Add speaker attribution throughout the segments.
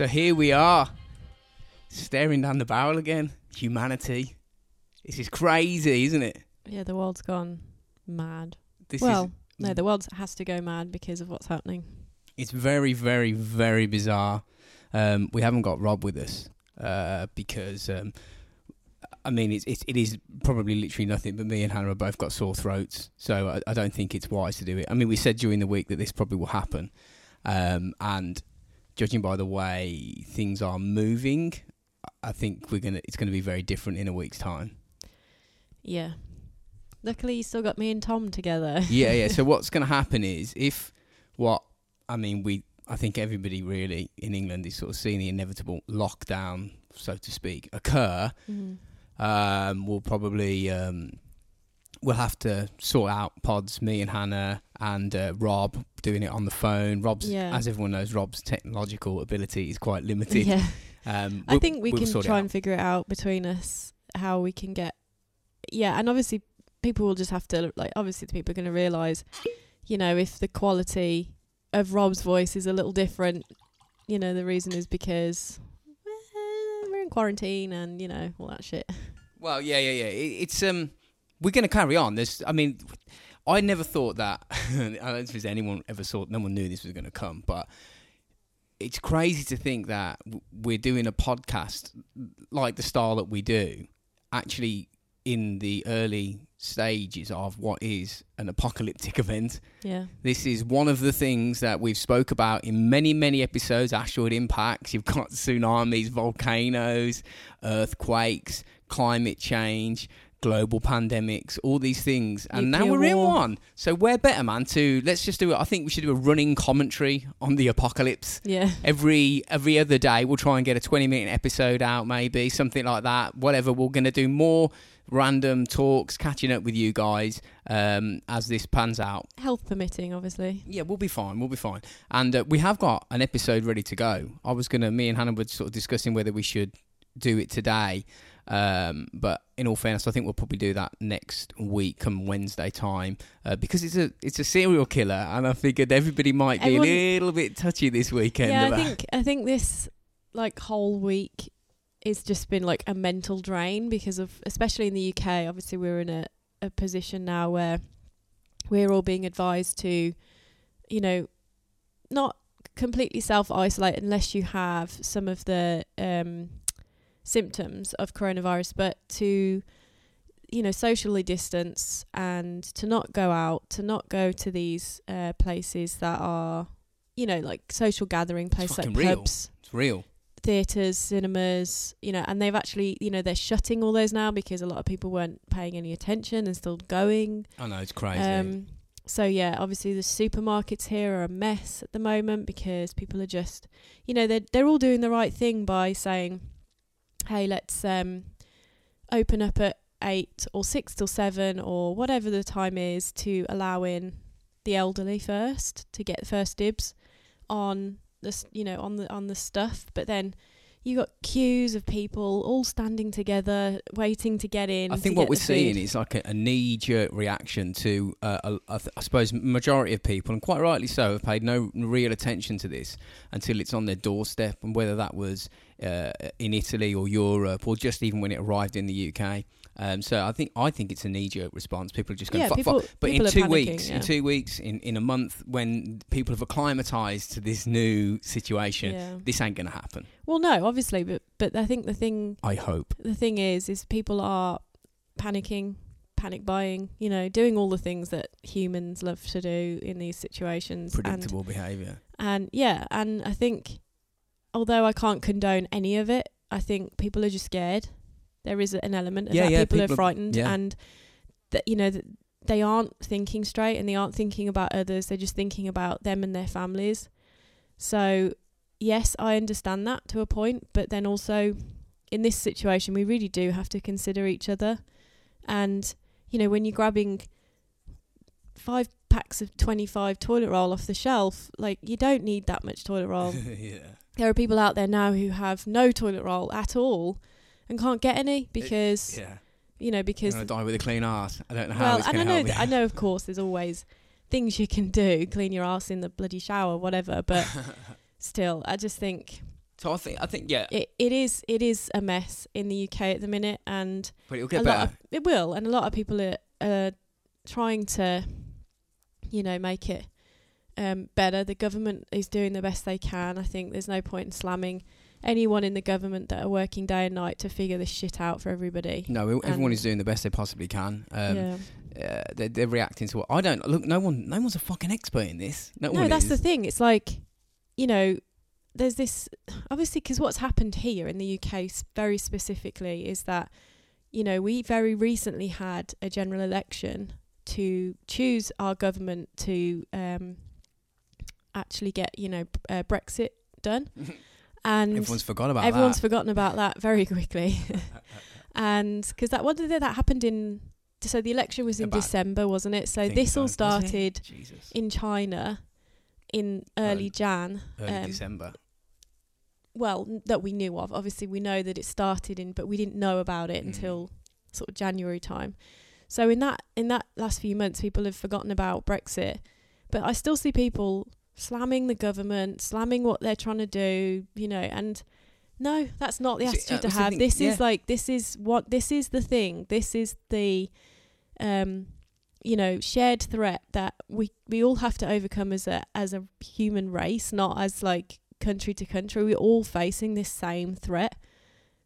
Speaker 1: So here we are, staring down the barrel again. Humanity. This is crazy, isn't it?
Speaker 2: Yeah, the world's gone mad.
Speaker 1: This
Speaker 2: well, no, the world has to go mad because of what's happening.
Speaker 1: it's very, very, very bizarre. Um, we haven't got Rob with us uh, because, um, I mean, it's, it's it is probably literally nothing. But me and Hannah have both got sore throats, so I, I don't think it's wise to do it. I mean, we said during the week that this probably will happen, um, and judging by the way things are moving, I think we're gonna it's gonna be very different in a week's time.
Speaker 2: Yeah. Luckily, you still got me and Tom together.
Speaker 1: yeah, yeah. So what's going to happen is if what I mean, we I think everybody really in England is sort of seeing the inevitable lockdown, so to speak, occur.
Speaker 2: Mhm.
Speaker 1: Um, we'll probably um, we'll have to sort out pods. Me and Hannah and uh, Rob doing it on the phone. Rob's,
Speaker 2: Yeah.
Speaker 1: as everyone knows, Rob's technological ability is quite limited.
Speaker 2: Yeah.
Speaker 1: Um,
Speaker 2: I
Speaker 1: we'll-
Speaker 2: think we
Speaker 1: we'll
Speaker 2: can try and figure it out between us how we can get. Yeah, and obviously people will just have to like. Obviously, the people are going to realise, you know, if the quality of Rob's voice is a little different. You know, the reason is because we're in quarantine and you know all that shit.
Speaker 1: Well, yeah, yeah, yeah. It, it's um, we're going to carry on. There's, I mean, I never thought that. I don't if anyone ever thought. No one knew this was going to come, but it's crazy to think that we're doing a podcast like the style that we do, actually in the early stages of what is an apocalyptic event.
Speaker 2: Yeah,
Speaker 1: This is one of the things that we've spoke about in many, many episodes. Asteroid impacts. You've got tsunamis, volcanoes, earthquakes, climate change, global pandemics, all these things. And now we're in one. So we're better, man. To let's just do it. I think we should do a running commentary on the apocalypse
Speaker 2: yeah.
Speaker 1: every every other day. We'll try and get a twenty minute episode out, maybe something like that. Whatever. We're going to do more random talks, catching up with you guys um, as this pans out.
Speaker 2: Health permitting, obviously.
Speaker 1: Yeah, we'll be fine. We'll be fine. And uh, we have got an episode ready to go. I was gonna, me and Hannah were sort of discussing whether we should do it today. Um, but in all fairness, I think we'll probably do that next week, come Wednesday time, uh, because it's a it's a serial killer, and I figured everybody might be
Speaker 2: Everyone-
Speaker 1: a little bit touchy this weekend.
Speaker 2: yeah, I think I think this like whole week it's just been like a mental drain because of especially in the UK. Obviously, we're in a a position now where we're all being advised to, you know, not completely self isolate unless you have some of the um, symptoms of coronavirus, but to you know socially distance and to not go out, to not go to these uh, places that are you know like social gathering places like
Speaker 1: real.
Speaker 2: pubs,
Speaker 1: it's real.
Speaker 2: theaters, cinemas, you know, and they've actually, you know, they're shutting all those now because a lot of people weren't paying any attention and still going.
Speaker 1: I know it's crazy.
Speaker 2: Um, so yeah, obviously the supermarkets here are a mess at the moment because people are just, you know, they're they're all doing the right thing by saying, "Hey, let's um, open up at eight or six till seven or whatever the time is to allow in the elderly first to get first dibs on this, you know, on the on the stuff." But then you got queues of people all standing together, waiting to get in.
Speaker 1: I think what we're seeing is like a, a knee-jerk reaction to, uh, a, I th- I suppose, majority of people, and quite rightly so, have paid no real attention to this until it's on their doorstep, and whether that was uh, in Italy or Europe, or just even when it arrived in the UK. Um, so I think I think it's a knee-jerk response. People are just going,
Speaker 2: yeah,
Speaker 1: fuck,
Speaker 2: people,
Speaker 1: fuck. But in two
Speaker 2: panicking,
Speaker 1: weeks,
Speaker 2: yeah.
Speaker 1: in two weeks, in, in a month, when people have acclimatized to this new situation,
Speaker 2: Yeah.
Speaker 1: this ain't going to happen.
Speaker 2: Well, no, obviously, but but I think the thing
Speaker 1: I hope.
Speaker 2: the thing is is people are panicking, panic buying, you know, doing all the things that humans love to do in these situations. And,
Speaker 1: Predictable behaviour.
Speaker 2: and yeah, and I think although I can't condone any of it, I think people are just scared. There is an element of
Speaker 1: Yeah,
Speaker 2: that.
Speaker 1: yeah,
Speaker 2: people,
Speaker 1: people
Speaker 2: are frightened
Speaker 1: yeah.
Speaker 2: and that you know that they aren't thinking straight and they aren't thinking about others. They're just thinking about them and their families. So, yes, I understand that to a point, but then also in this situation, we really do have to consider each other. And, you know, when you're grabbing five packs of 25 toilet roll off the shelf, like, you don't need that much toilet roll.
Speaker 1: yeah.
Speaker 2: There are people out there now who have no toilet roll at all and can't get any because,
Speaker 1: Yeah.
Speaker 2: you know, because
Speaker 1: Gonna die with a clean ass. I don't know how
Speaker 2: well, and I know,
Speaker 1: me.
Speaker 2: I know, of course, there's always things you can do, clean your ass in the bloody shower, whatever. But still, I just think
Speaker 1: So I think I think yeah,
Speaker 2: it, it is it is a mess in the UK at the minute, and
Speaker 1: but it'll get better.
Speaker 2: of, it will, and a lot of people are, are trying to, you know, make it um, better. The government is doing the best they can. I think there's no point in slamming anyone in the government that are working day and night to figure this shit out for everybody.
Speaker 1: No, e- everyone is doing the best they possibly can. Um,
Speaker 2: yeah.
Speaker 1: uh, they're, they're reacting to what I don't look. No one, no one's a fucking expert in this. No,
Speaker 2: No, that's
Speaker 1: is.
Speaker 2: the thing. It's like, you know, there's this obviously because what's happened here in the UK very specifically is that, you know, we very recently had a general election to choose our government to um, actually get, you know, uh, Brexit done, and
Speaker 1: Everyone's forgot about
Speaker 2: everyone's
Speaker 1: that.
Speaker 2: forgotten about that very quickly. and because that what did that happened in so the election was in
Speaker 1: About-
Speaker 2: December, wasn't it? So this
Speaker 1: so.
Speaker 2: all started in China in early
Speaker 1: Early-
Speaker 2: Jan.
Speaker 1: early
Speaker 2: um,
Speaker 1: December.
Speaker 2: Well, n- that we knew of. Obviously, we know that it started in, but we didn't know about it
Speaker 1: Mm.
Speaker 2: until sort of January time. So in that in that last few months, people have forgotten about Brexit. But I still see people slamming the government, slamming what they're trying to do. You know, and no, that's not the
Speaker 1: See,
Speaker 2: attitude
Speaker 1: uh,
Speaker 2: to have. This
Speaker 1: yeah.
Speaker 2: is like this is what this is the thing. This is the um you know shared threat that we we all have to overcome as a as a human race not as like country to country we're all facing this same threat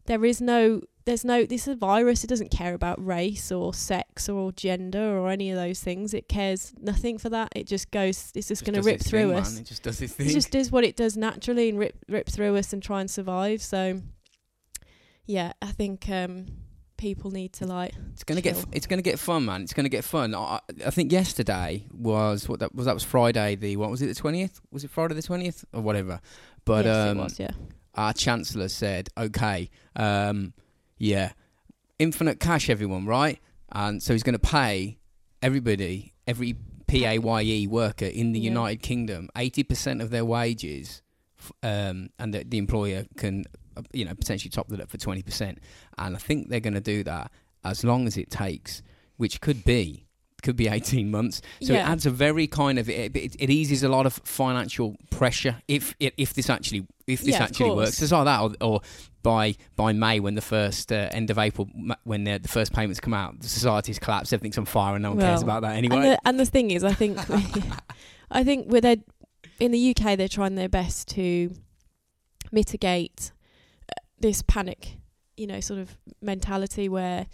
Speaker 2: there is no there's no this is a virus it doesn't care about race or sex or gender or any of those things it cares nothing for that it just goes it's just, going to rip through
Speaker 1: thing,
Speaker 2: us
Speaker 1: Man. It just does its
Speaker 2: it just does what it does naturally and rip rip through us and try and survive so yeah i think um people need to like
Speaker 1: It's gonna get f- it's gonna get fun, man. It's gonna get fun. I, I think yesterday was what that was. That was Friday. The what was it? The twentieth? Was it Friday the twentieth or whatever? But
Speaker 2: yes,
Speaker 1: um,
Speaker 2: was yeah
Speaker 1: our chancellor said, "Okay, um, yeah, infinite cash, everyone, right?" And so he's going to pay everybody, every PAYE worker in the
Speaker 2: Yeah.
Speaker 1: United Kingdom, eighty percent of their wages, um, and the, the employer can, uh, you know, potentially top that up for twenty percent. And I think they're going to do that as long as it takes, which could be. Could be eighteen months, so it adds a very kind of it, it, it eases a lot of financial pressure if if, this actually if this
Speaker 2: Yeah,
Speaker 1: actually works. It's like that, or, or by by May when the first uh, end of April when the, the first payments come out, the society's collapsed, everything's on fire, and no one cares about that
Speaker 2: And
Speaker 1: anyway.
Speaker 2: the, and the thing is, I think, I think with their, in the UK, they're trying their best to mitigate uh, this panic, you know, sort of mentality where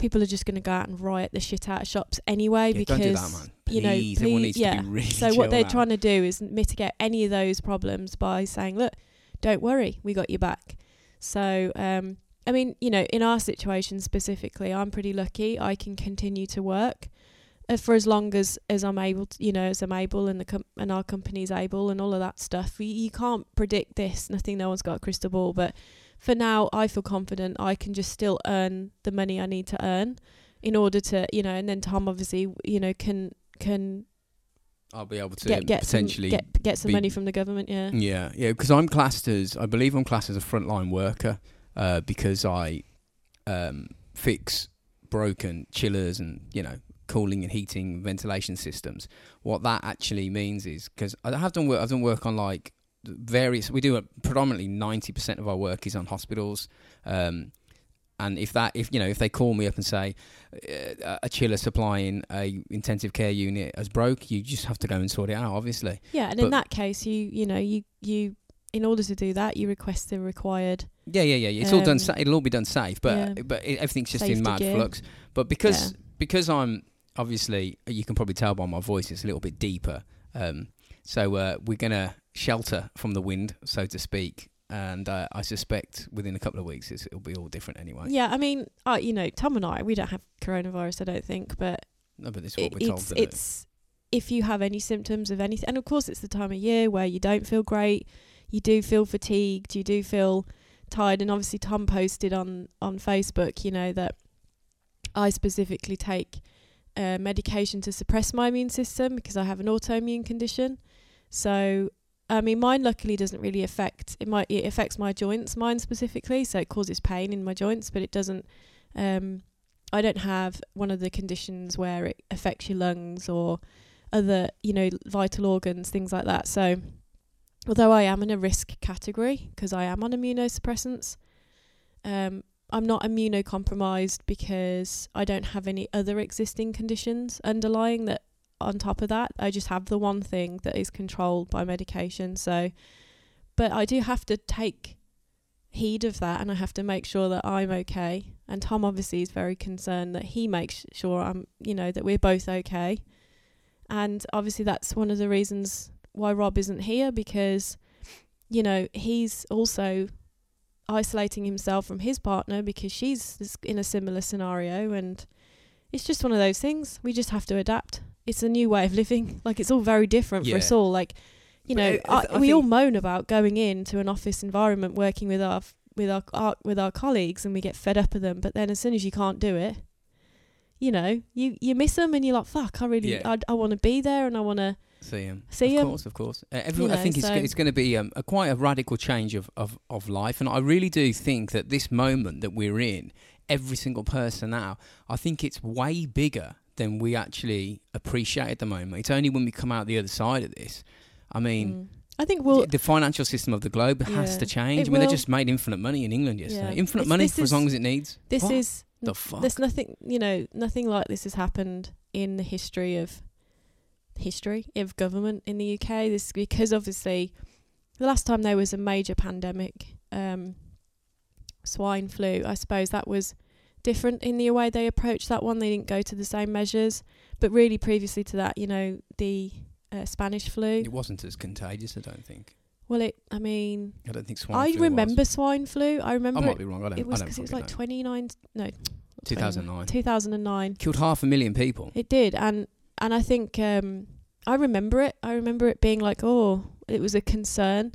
Speaker 2: people are just going to go out and riot the shit out of shops anyway
Speaker 1: Yeah,
Speaker 2: because
Speaker 1: don't do that, man.
Speaker 2: you know,
Speaker 1: Please, everyone
Speaker 2: please-
Speaker 1: needs
Speaker 2: yeah.
Speaker 1: to be really
Speaker 2: so what they're
Speaker 1: out.
Speaker 2: trying to do is mitigate any of those problems by saying, look, don't worry, we got your back. So, um, I mean, you know, in our situation specifically, I'm pretty lucky. I can continue to work uh, for as long as, as I'm able to, you know, as I'm able and the com- and our company's able and all of that stuff. You, you can't predict this. Nothing, no one's got a crystal ball. But for now, I feel confident I can just still earn the money I need to earn in order to, you know, and then Tom obviously, you know, can can
Speaker 1: I'll be able to
Speaker 2: get get
Speaker 1: potentially
Speaker 2: some, get get some money from the government. Yeah.
Speaker 1: Yeah, yeah, because I'm classed as I believe I'm classed as a frontline worker uh, because I um, fix broken chillers and you know cooling and heating ventilation systems. What that actually means is because I have done work. I've done work on like various. We do a, predominantly ninety percent of our work is on hospitals. Um, and if that, if you know, if they call me up and say uh, a chiller supplying a intensive care unit has broke, you just have to go and sort it out. Obviously,
Speaker 2: Yeah, and
Speaker 1: But-
Speaker 2: in that case, you you know you you in order to do that, you request the required.
Speaker 1: Yeah, yeah, yeah. It's all done.
Speaker 2: Um,
Speaker 1: Sa- it'll all be done safe, but
Speaker 2: yeah.
Speaker 1: but it, everything's just in mad
Speaker 2: gear.
Speaker 1: flux. But because
Speaker 2: Yeah.
Speaker 1: because I'm obviously you can probably tell by my voice, it's a little bit deeper. Um, so uh, we're gonna shelter from the wind, so to speak. And uh, I suspect within a couple of weeks it's, it'll be all different anyway.
Speaker 2: Yeah, I mean, uh, you know, Tom and I, we don't have coronavirus, I don't think, but
Speaker 1: No, but this is what we're told.
Speaker 2: it's
Speaker 1: it?
Speaker 2: it's if you have any symptoms of anything, and of course it's the time of year where you don't feel great, you do feel fatigued, you do feel tired, and obviously Tom posted on on Facebook, you know, that I specifically take uh, medication to suppress my immune system because I have an autoimmune condition. So, I mean, mine luckily doesn't really affect it. Might it affects my joints, mine specifically, so it causes pain in my joints, but it doesn't. Um, I don't have one of the conditions where it affects your lungs or other, you know, vital organs, things like that. So, although I am in a risk category because I am on immunosuppressants, um, I'm not immunocompromised because I don't have any other existing conditions underlying that. On top of that, I just have the one thing that is controlled by medication. So, but I do have to take heed of that and I have to make sure that I'm okay. And Tom obviously is very concerned that he makes sure I'm, you know, that we're both okay. And obviously that's one of the reasons why Rob isn't here because, you know, he's also isolating himself from his partner because she's in a similar scenario and it's just one of those things. We just have to adapt. It's a new way of living. Like it's all very different for us all. Like, you
Speaker 1: But
Speaker 2: know,
Speaker 1: I- I
Speaker 2: I, we all moan about going into an office environment, working with our with our, our with our colleagues, and we get fed up of them. But then as soon as you can't do it, you know, you you miss them, and you're like, fuck, I really,
Speaker 1: Yeah.
Speaker 2: I, I want to be there, and I want to
Speaker 1: See him.
Speaker 2: See
Speaker 1: of course, of course. Uh, everyone,
Speaker 2: You
Speaker 1: I
Speaker 2: know,
Speaker 1: think it's
Speaker 2: so-
Speaker 1: go- it's going to be um, a quite a radical change of, of, of life, and I really do think that this moment that we're in, every single person now, I think it's way bigger than we actually appreciate at the moment. It's only when we come out the other side of this. I mean,
Speaker 2: Mm. I think we'll.
Speaker 1: the financial system of the globe has to change. I mean, they
Speaker 2: will.
Speaker 1: just made infinite money in England yesterday.
Speaker 2: Yeah.
Speaker 1: Infinite
Speaker 2: It's-
Speaker 1: money for as long as it needs.
Speaker 2: This
Speaker 1: What
Speaker 2: is
Speaker 1: the fuck.
Speaker 2: there's nothing you know nothing like this has happened in the history of history of government in the UK this because obviously the last time there was a major pandemic um swine flu I suppose that was different in the way they approached that one they didn't go to the same measures but really previously to that you know the uh, Spanish flu
Speaker 1: it wasn't as contagious, I don't think.
Speaker 2: well it I mean
Speaker 1: I don't think swine
Speaker 2: I remember
Speaker 1: Was.
Speaker 2: swine flu I remember.
Speaker 1: I might
Speaker 2: it,
Speaker 1: be wrong. I don't.
Speaker 2: it was because it was like 29 no
Speaker 1: 2009.
Speaker 2: 2009
Speaker 1: Killed half a million people.
Speaker 2: It did, and and I think um, I remember it. I remember it being like, oh, it was a concern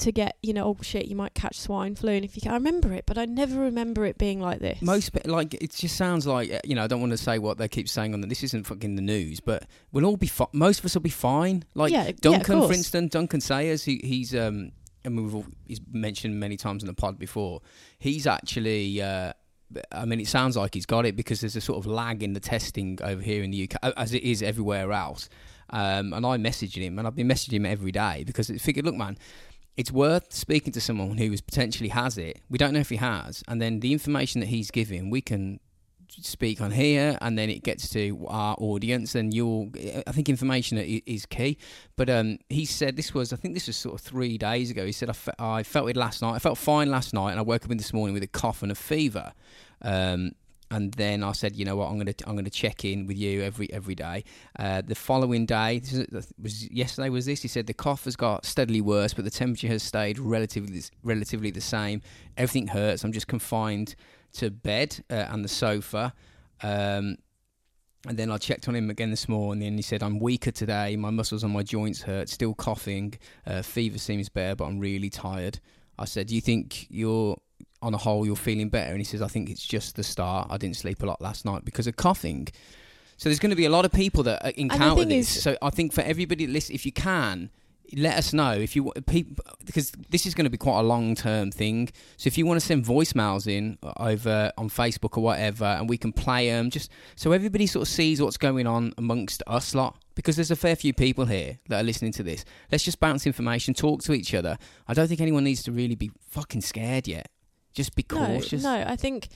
Speaker 2: to get, you know, oh shit, you might catch swine flu, and if you can, I remember it, but I never remember it being like this.
Speaker 1: Most like it just sounds like uh, you know I don't want to say what they keep saying on that. This isn't fucking the news, but we'll all be fi- most of us will be fine. Like
Speaker 2: yeah, yeah,
Speaker 1: Duncan, for instance, Duncan Sayers, he, he's um, mean, we've all, he's mentioned many times in the pod before. He's actually, uh, I mean, it sounds like he's got it because there's a sort of lag in the testing over here in the UK, as it is everywhere else. Um, and I messaged him, and I've been messaging him every day because I figured, look, man, it's worth speaking to someone who potentially has it. We don't know if he has, and then the information that he's giving, we can speak on here, and then it gets to our audience, and you'll. I think information is key. But um, he said this was, I think this was sort of three days ago. He said I, fe- I felt it last night. I felt fine last night, and I woke up in this morning with a cough and a fever. Um, and then I said, you know what, I'm gonna I'm gonna check in with you every every day. Uh, the following day, this was yesterday was this. He said the cough has got steadily worse, but the temperature has stayed relatively relatively the same. Everything hurts. I'm just confined to bed uh, and the sofa. Um, and then I checked on him again this morning, and he said, I'm weaker today. My muscles and my joints hurt, still coughing. Uh, fever seems better, but I'm really tired. I said, Do you think you're, on a whole, you're feeling better? And he says, I think it's just the start. I didn't sleep a lot last night because of coughing. So there's going to be a lot of people that uh, encounter this.
Speaker 2: is-
Speaker 1: so I think for everybody, listen, if you can, let us know if you people because this is going to be quite a long term thing. So if you want to send voicemails in uh, over on Facebook or whatever, and we can play them, just so everybody sort of sees what's going on amongst us lot. Because there's a fair few people here that are listening to this. Let's just bounce information, talk to each other. I don't think anyone needs to really be fucking scared yet. Just be cautious.
Speaker 2: No, no, I think.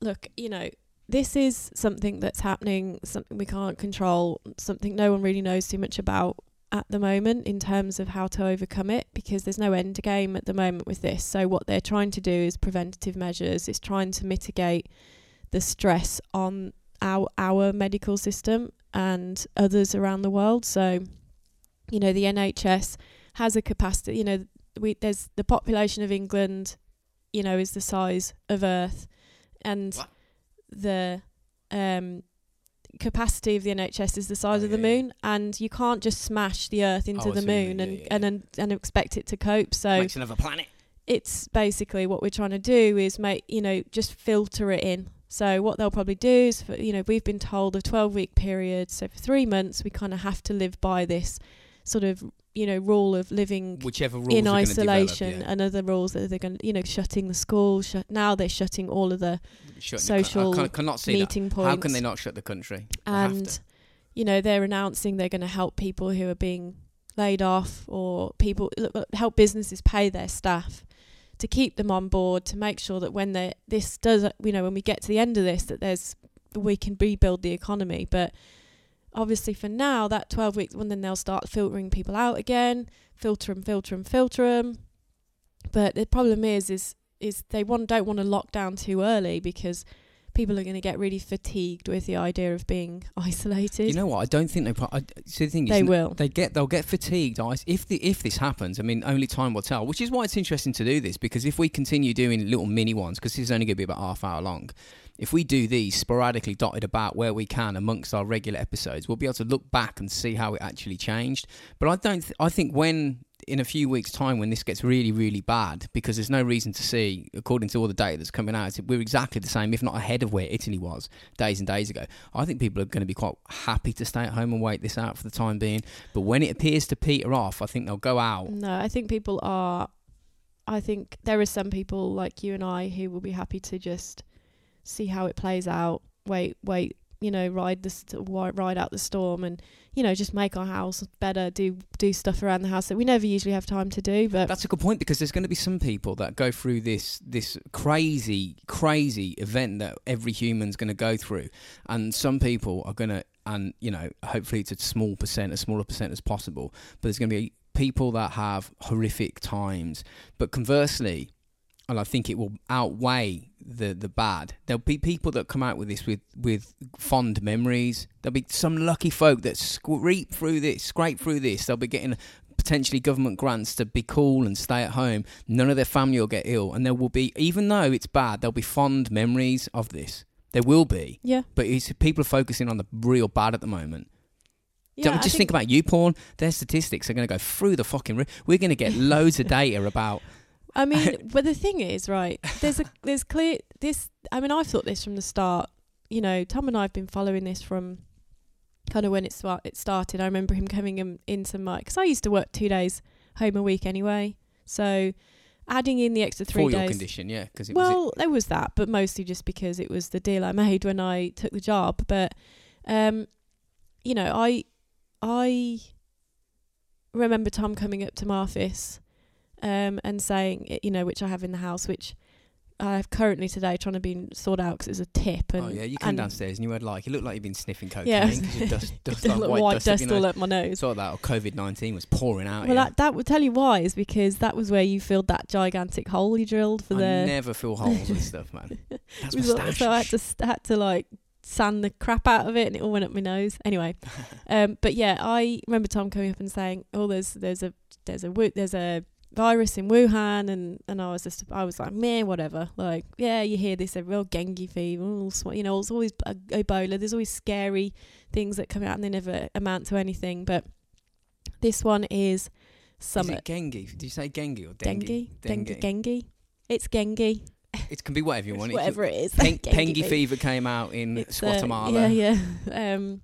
Speaker 2: Look, you know, this is something that's happening. Something we can't control. Something no one really knows too much about at the moment in terms of how to overcome it because there's no end game at the moment with this. So what they're trying to do is preventative measures. It's trying to mitigate the stress on our our medical system and others around the world. So, you know, the NHS has a capacity. You know, we there's the population of England, you know, is the size of Earth, and
Speaker 1: What?
Speaker 2: the um capacity of the NHS is the size
Speaker 1: Oh,
Speaker 2: of the
Speaker 1: yeah, yeah.
Speaker 2: moon, and you can't just smash the Earth into
Speaker 1: Oh,
Speaker 2: the
Speaker 1: see what you
Speaker 2: moon and,
Speaker 1: yeah, yeah,
Speaker 2: and and and expect it to cope. So
Speaker 1: Makes another planet.
Speaker 2: it's basically what we're trying to do is make you know just filter it in. So what they'll probably do is, for, you know, we've been told a 12 week period. So for three months, we kind of have to live by this sort of you know rule of living
Speaker 1: Whichever rules
Speaker 2: in isolation
Speaker 1: develop, yeah.
Speaker 2: and other rules that they're going to you know shutting the school. Shut, now they're shutting all of the
Speaker 1: Shutting the
Speaker 2: social
Speaker 1: coun- I can, cannot see that.
Speaker 2: meeting points.
Speaker 1: How can they not shut the country?
Speaker 2: And you know they're announcing they're going to help people who are being laid off or people help businesses pay their staff to keep them on board to make sure that when they this does you know when we get to the end of this that there's we can rebuild the economy but obviously for now that 12 weeks when then they'll start filtering people out again filter them filter them filter them but the problem is is is they want don't want to lock down too early because people are going to get really fatigued with the idea of being isolated.
Speaker 1: You know what? I don't think they. Pro- I, so the thing is,
Speaker 2: they will.
Speaker 1: They get they'll get fatigued. If the if this happens, I mean, only time will tell. Which is why it's interesting to do this because if we continue doing little mini ones, because this is only going to be about half hour long. If we do these sporadically dotted about where we can amongst our regular episodes, we'll be able to look back and see how it actually changed. But I don't. Th- I think when in a few weeks' time when this gets really, really bad, because there's no reason to see, according to all the data that's coming out, we're exactly the same, if not ahead of where Italy was days and days ago. I think people are going to be quite happy to stay at home and wait this out for the time being. But when it appears to peter off, I think they'll go out.
Speaker 2: No, I think people are. I think there are some people like you and I who will be happy to just see how it plays out. Wait, wait, you know, ride the st- ride out the storm and you know, just make our house better, do do stuff around the house that we never usually have time to do. But
Speaker 1: that's a good point because there's going to be some people that go through this this crazy crazy event that every human's going to go through, and some people are going to, and you know, hopefully it's a small percent, as smaller percent as possible. But there's going to be people that have horrific times. But conversely, and I think it will outweigh the the bad. There'll be people that come out with this with with fond memories. There'll be some lucky folk that scrape through this, scrape through this. They'll be getting potentially government grants to be cool and stay at home. None of their family will get ill, and there will be, even though it's bad, there'll be fond memories of this. There will be.
Speaker 2: Yeah.
Speaker 1: But people are focusing on the real bad at the moment.
Speaker 2: Yeah,
Speaker 1: just think, think, about you, porn. Their statistics are going to go through the fucking roof. We're going to get loads of data about
Speaker 2: I mean, but the thing is, right? There's a there's clear this. I mean, I've thought this from the start. You know, Tom and I've been following this from kind of when it start, it started. I remember him coming in into my because I used to work two days home a week anyway. So adding in the extra three
Speaker 1: For
Speaker 2: days.
Speaker 1: your condition, yeah. Because
Speaker 2: well,
Speaker 1: was
Speaker 2: there was that, but mostly just because it was the deal I made when I took the job. But um, you know, I I remember Tom coming up to my office um, and saying, you know, which I have in the house, which I have currently today trying to be sorted out because it's a tip. And,
Speaker 1: oh yeah, you came downstairs and you had like it looked like you'd been sniffing cocaine.
Speaker 2: Yeah,
Speaker 1: dust, dust like
Speaker 2: white, white dust, dust all up my nose.
Speaker 1: Thought that COVID nineteen was pouring out.
Speaker 2: Well, that that would tell you why is because that was where you filled that gigantic hole you drilled for
Speaker 1: I
Speaker 2: the.
Speaker 1: never fill holes and stuff, man. That's my
Speaker 2: So I had to had to like sand the crap out of it and it all went up my nose. Anyway, um, but yeah, I remember Tom coming up and saying, "Oh, there's there's a there's a there's a virus in Wuhan, and and I was just I was like, man, whatever. Like, yeah, you hear this, a real dengue fever, all, you know, it's always uh, Ebola. There's always scary things that come out, and they never amount to anything. But this one is some.
Speaker 1: Is it Gengi? Did you say Gengi or dengue?
Speaker 2: Dengue. Dengue. Dengue. It's Gengi.
Speaker 1: It can be whatever you want.
Speaker 2: whatever it is.
Speaker 1: Pen- fever came out in it's, Guatemala.
Speaker 2: Uh, yeah, yeah. Um,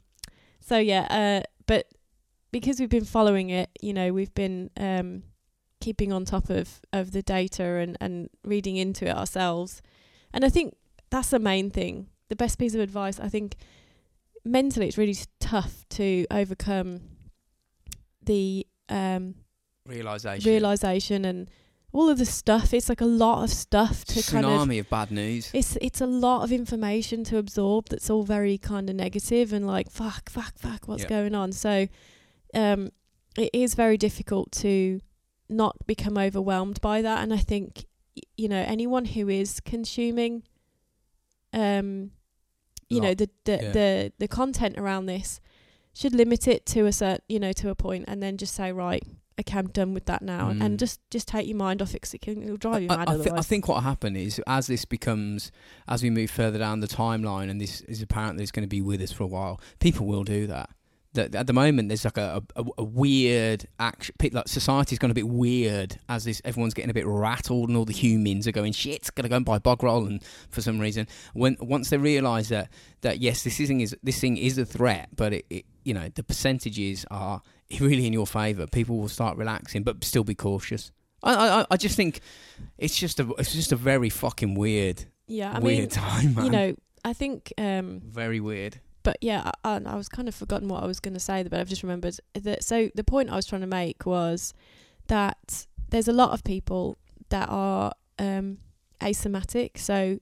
Speaker 2: so yeah, uh, but because we've been following it, you know, we've been um, keeping on top of of the data and and reading into it ourselves. And I think that's the main thing. The best piece of advice I think mentally it's really tough to overcome the um
Speaker 1: realization
Speaker 2: realization and all of the stuff it's like a lot of stuff to
Speaker 1: tsunami
Speaker 2: kind of,
Speaker 1: of bad news
Speaker 2: it's it's a lot of information to absorb that's all very kind of negative and like fuck fuck fuck what's yep. going on so um it is very difficult to not become overwhelmed by that. And I think, you know, anyone who is consuming, um, you know, the the, yeah. the the content around this should limit it to a certain, you know, to a point, and then just say, right, okay, I'm done with that now, mm. and just just take your mind off it because it can it'll drive you mad.
Speaker 1: I,
Speaker 2: I, th-
Speaker 1: I think what will happen is as this becomes as we move further down the timeline, and this is apparently it's going to be with us for a while. People will do that that at the moment there's like a, a, a weird action like society's gone a bit weird as this everyone's getting a bit rattled and all the humans are going shit gotta go and buy bog roll and for some reason when once they realize that that yes this thing is this thing is a threat but it, it you know the percentages are really in your favor people will start relaxing but still be cautious I, I I just think it's just a it's just a very fucking weird
Speaker 2: yeah I
Speaker 1: weird
Speaker 2: mean,
Speaker 1: time man.
Speaker 2: you know I think um
Speaker 1: very weird
Speaker 2: but yeah, I, I was kind of forgotten what I was going to say, but I've just remembered that. So the point I was trying to make was that there's a lot of people that are um, asymptomatic, so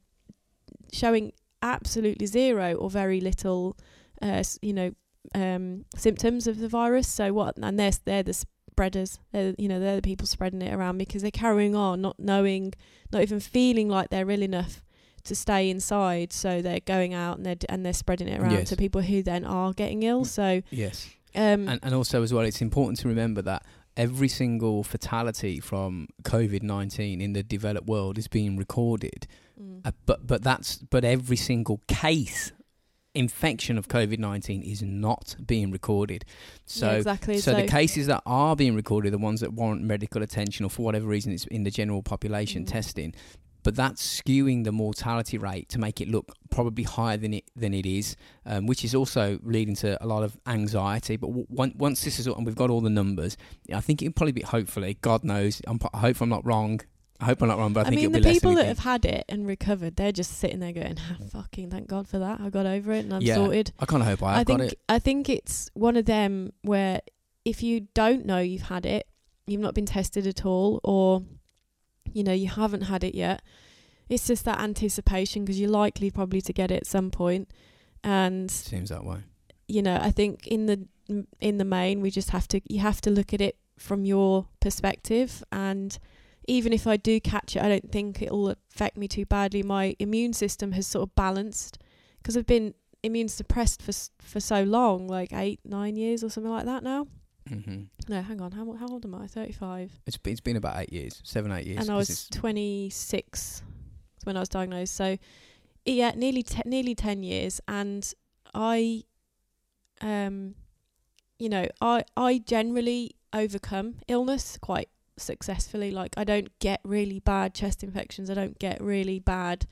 Speaker 2: showing absolutely zero or very little, uh, you know, um, symptoms of the virus. So what? And they're they're the spreaders. They're you know they're the people spreading it around because they're carrying on, not knowing, not even feeling like they're ill enough to stay inside. So they're going out and they're d- and they're spreading it around
Speaker 1: Yes.
Speaker 2: to people who then are getting ill. So
Speaker 1: Yes.
Speaker 2: um,
Speaker 1: And, and also as well, it's important to remember that every single fatality from COVID nineteen in the developed world is being recorded.
Speaker 2: mm,
Speaker 1: Uh, but but that's but every single case infection of COVID nineteen is not being recorded. So
Speaker 2: yeah, exactly.
Speaker 1: so, the cases that are being recorded, the ones that warrant medical attention or for whatever reason it's in the general population
Speaker 2: Mm.
Speaker 1: testing, but that's skewing the mortality rate to make it look probably higher than it than it is, um, which is also leading to a lot of anxiety. But w- once once this is all, and we've got all the numbers, I think it'll probably be hopefully, God knows, I'm, I hope I'm not wrong. I hope I'm not wrong, but I,
Speaker 2: I
Speaker 1: think
Speaker 2: mean,
Speaker 1: it'll
Speaker 2: the
Speaker 1: be less
Speaker 2: people that have had it and recovered, they're just sitting there going, "Ah, "Fucking thank God for that! I got over it and I'm
Speaker 1: Yeah,
Speaker 2: sorted."
Speaker 1: I kind of hope I have
Speaker 2: I think
Speaker 1: got it.
Speaker 2: I think it's one of them where if you don't know you've had it, you've not been tested at all, or you know you haven't had it yet. It's just that anticipation because you're likely probably to get it at some point, and
Speaker 1: Seems that way.
Speaker 2: you know I think in the in the main we just have to you have to look at it from your perspective and even if I do catch it I don't think it'll affect me too badly my immune system has sort of balanced because I've been immune suppressed for s- for so long like 8 9 years or something like that now
Speaker 1: hmm
Speaker 2: no hang on how how old am I 35
Speaker 1: It's been, it's been about eight years, seven eight years.
Speaker 2: and I was 26 when I was diagnosed. So, yeah, nearly te- nearly 10 years, and I, um, you know, I I generally overcome illness quite successfully. Like I don't get really bad chest infections. I don't get really bad,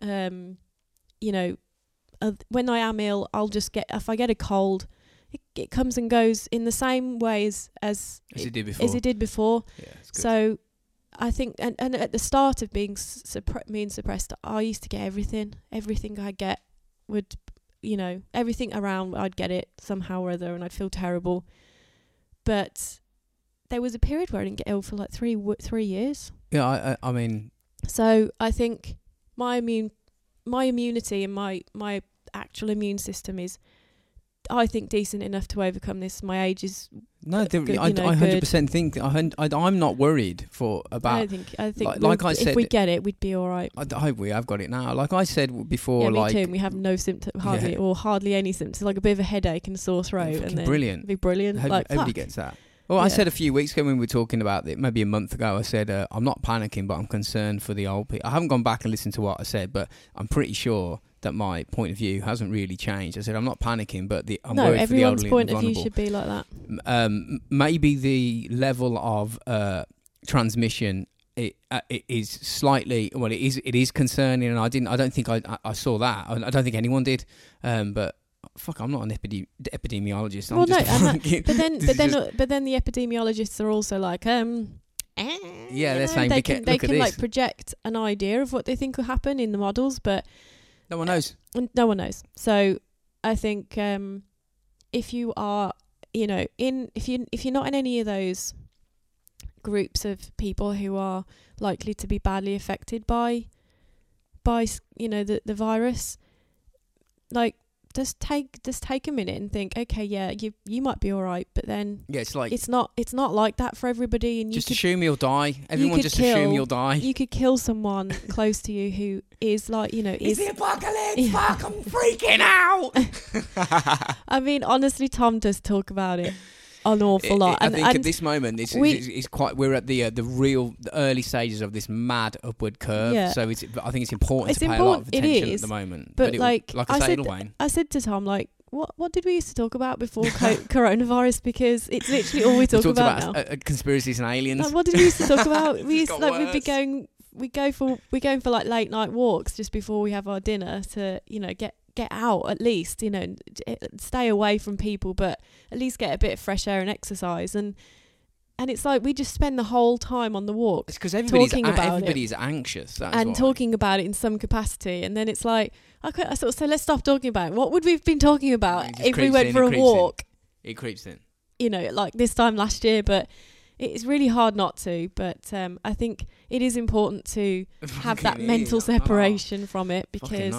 Speaker 2: um, you know, uh, when I am ill, I'll just get if I get a cold. It, it comes and goes in the same ways as
Speaker 1: as it did before.
Speaker 2: as it did before.
Speaker 1: yeah.
Speaker 2: So I think, and, and at the start of being suppre- suppressed, I used to get everything. Everything I get would, you know, everything around, I'd get it somehow or other, and I'd feel terrible. But there was a period where I didn't get ill for like three w- three years.
Speaker 1: yeah, I, I, I mean,
Speaker 2: So I think my immune, my immunity and my my actual immune system is, I think, decent enough to overcome this. My age is
Speaker 1: no,
Speaker 2: good,
Speaker 1: I,
Speaker 2: you know,
Speaker 1: I hundred percent think I, I, I'm not worried for
Speaker 2: I
Speaker 1: about.
Speaker 2: don't think I think
Speaker 1: like-
Speaker 2: we'll-
Speaker 1: like I
Speaker 2: if we get it, we'd be all right.
Speaker 1: I, I hope we have got it now. Like I said before,
Speaker 2: yeah, me
Speaker 1: like
Speaker 2: too. We have no symptom, hardly
Speaker 1: Yeah.
Speaker 2: or hardly any symptoms, like a bit of a headache and a sore throat, and then
Speaker 1: brilliant.
Speaker 2: it'd be brilliant.
Speaker 1: Every-
Speaker 2: like
Speaker 1: everybody gets that. Well, I said a few weeks ago when we were talking about it, maybe a month ago, I said uh, I'm not panicking, but I'm concerned for the old people. I haven't gone back and listened to what I said, but I'm pretty sure that my point of view hasn't really changed. I said I'm not panicking, but the I'm
Speaker 2: no,
Speaker 1: worried for the
Speaker 2: everyone's
Speaker 1: elderly
Speaker 2: point
Speaker 1: and
Speaker 2: of view should be like that.
Speaker 1: Um, maybe the level of uh, transmission it, uh, it is slightly well. It is it is concerning, and I didn't. I don't think I I, I saw that. I, I don't think anyone did. Um, but fuck, I'm not an epide- epidemiologist. I'm
Speaker 2: Well, no,
Speaker 1: just a
Speaker 2: and that-
Speaker 1: fucking-
Speaker 2: But then, but then,
Speaker 1: just-
Speaker 2: but then the epidemiologists are also like, um, eh,
Speaker 1: Yeah, they're saying,
Speaker 2: they
Speaker 1: "Look
Speaker 2: can they
Speaker 1: look at
Speaker 2: can like project an idea of what they think will happen in the models, but
Speaker 1: no one knows.
Speaker 2: no one knows. So I think um, if you are, you know, in if you if you're not in any of those groups of people who are likely to be badly affected by by you know the the virus, like just take just take a minute and think, okay, yeah, you you might be all right, but then
Speaker 1: Yeah, it's like
Speaker 2: it's not it's not like that for everybody, and you
Speaker 1: just
Speaker 2: could
Speaker 1: assume you'll die. Everyone
Speaker 2: could
Speaker 1: just
Speaker 2: kill-
Speaker 1: assume you'll die.
Speaker 2: you could kill someone close to you who is like you know is the
Speaker 1: apocalypse.
Speaker 2: Yeah.
Speaker 1: Fuck, I'm freaking out.
Speaker 2: I mean, honestly, Tom does talk about it an awful lot.
Speaker 1: I
Speaker 2: and
Speaker 1: think at this moment, it's,
Speaker 2: we-
Speaker 1: it's, it's quite. We're at the uh, the real the early stages of this mad upward curve.
Speaker 2: Yeah.
Speaker 1: So it's. I think it's important
Speaker 2: It's
Speaker 1: to pay a lot of attention
Speaker 2: is,
Speaker 1: at the moment.
Speaker 2: but
Speaker 1: it,
Speaker 2: like,
Speaker 1: like I,
Speaker 2: I said-
Speaker 1: it'll.
Speaker 2: I said to Tom, like, what what did we used to talk about before co- coronavirus? Because it's literally all we
Speaker 1: We
Speaker 2: talk
Speaker 1: talked
Speaker 2: about,
Speaker 1: about,
Speaker 2: now.
Speaker 1: uh, conspiracies and aliens.
Speaker 2: Like, what did we used to talk about? We used like we'd be going, we go for we going for like late night walks just before we have our dinner to you know get get out at least you know stay away from people, but at least get a bit of fresh air and exercise and. and it's like we just spend the whole time on the walk
Speaker 1: It's because everybody's
Speaker 2: Talking
Speaker 1: a-
Speaker 2: about it.
Speaker 1: everybody's anxious. That's
Speaker 2: and talking about it in some capacity, and then it's like, okay, I sort of say, let's stop talking about it. What would we have been talking about if we went
Speaker 1: in,
Speaker 2: for a
Speaker 1: creeps in.
Speaker 2: walk?
Speaker 1: It creeps in.
Speaker 2: You know, like this time last year, but it's really hard not to. But um, I think it is important to have that mental separation from it because.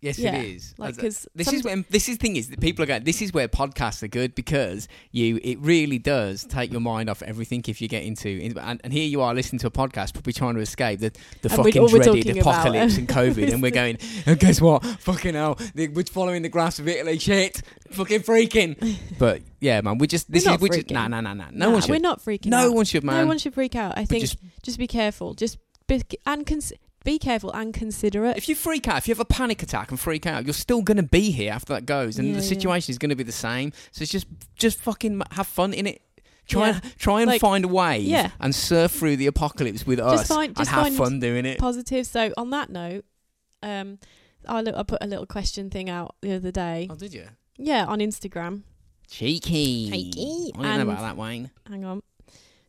Speaker 1: Yes,
Speaker 2: yeah,
Speaker 1: it is.
Speaker 2: like,
Speaker 1: As a-
Speaker 2: because
Speaker 1: This is when this is the thing is that people are going. This is where podcasts are good because you it really does take your mind off everything if you get into and, and here you are listening to a podcast probably trying to escape the the
Speaker 2: And
Speaker 1: fucking dreaded apocalypse and COVID and we're going and guess what fucking hell the- we're following the graphs of Italy shit fucking freaking but yeah man we just this
Speaker 2: We're
Speaker 1: is we just nah nah nah nah no
Speaker 2: Nah,
Speaker 1: one
Speaker 2: we're not freaking
Speaker 1: no
Speaker 2: out.
Speaker 1: one should man
Speaker 2: No one should freak out. I think
Speaker 1: just
Speaker 2: just be careful. Just be and cons- be careful and considerate.
Speaker 1: If you freak out, if you have a panic attack and freak out, you're still going to be here after that goes, and
Speaker 2: Yeah,
Speaker 1: the
Speaker 2: yeah.
Speaker 1: situation is going to be the same. So it's just, just fucking have fun in it. Try
Speaker 2: Yeah.
Speaker 1: and try and
Speaker 2: Like,
Speaker 1: find a way
Speaker 2: yeah.
Speaker 1: and surf through the apocalypse with us
Speaker 2: find-
Speaker 1: and
Speaker 2: just
Speaker 1: have
Speaker 2: find
Speaker 1: fun doing it.
Speaker 2: positive. So on that note, um, I, li- I put a little question thing out the other day.
Speaker 1: Oh, did you?
Speaker 2: Yeah, on Instagram.
Speaker 1: Cheeky.
Speaker 2: Cheeky.
Speaker 1: I didn't know about that, Wayne.
Speaker 2: Hang on.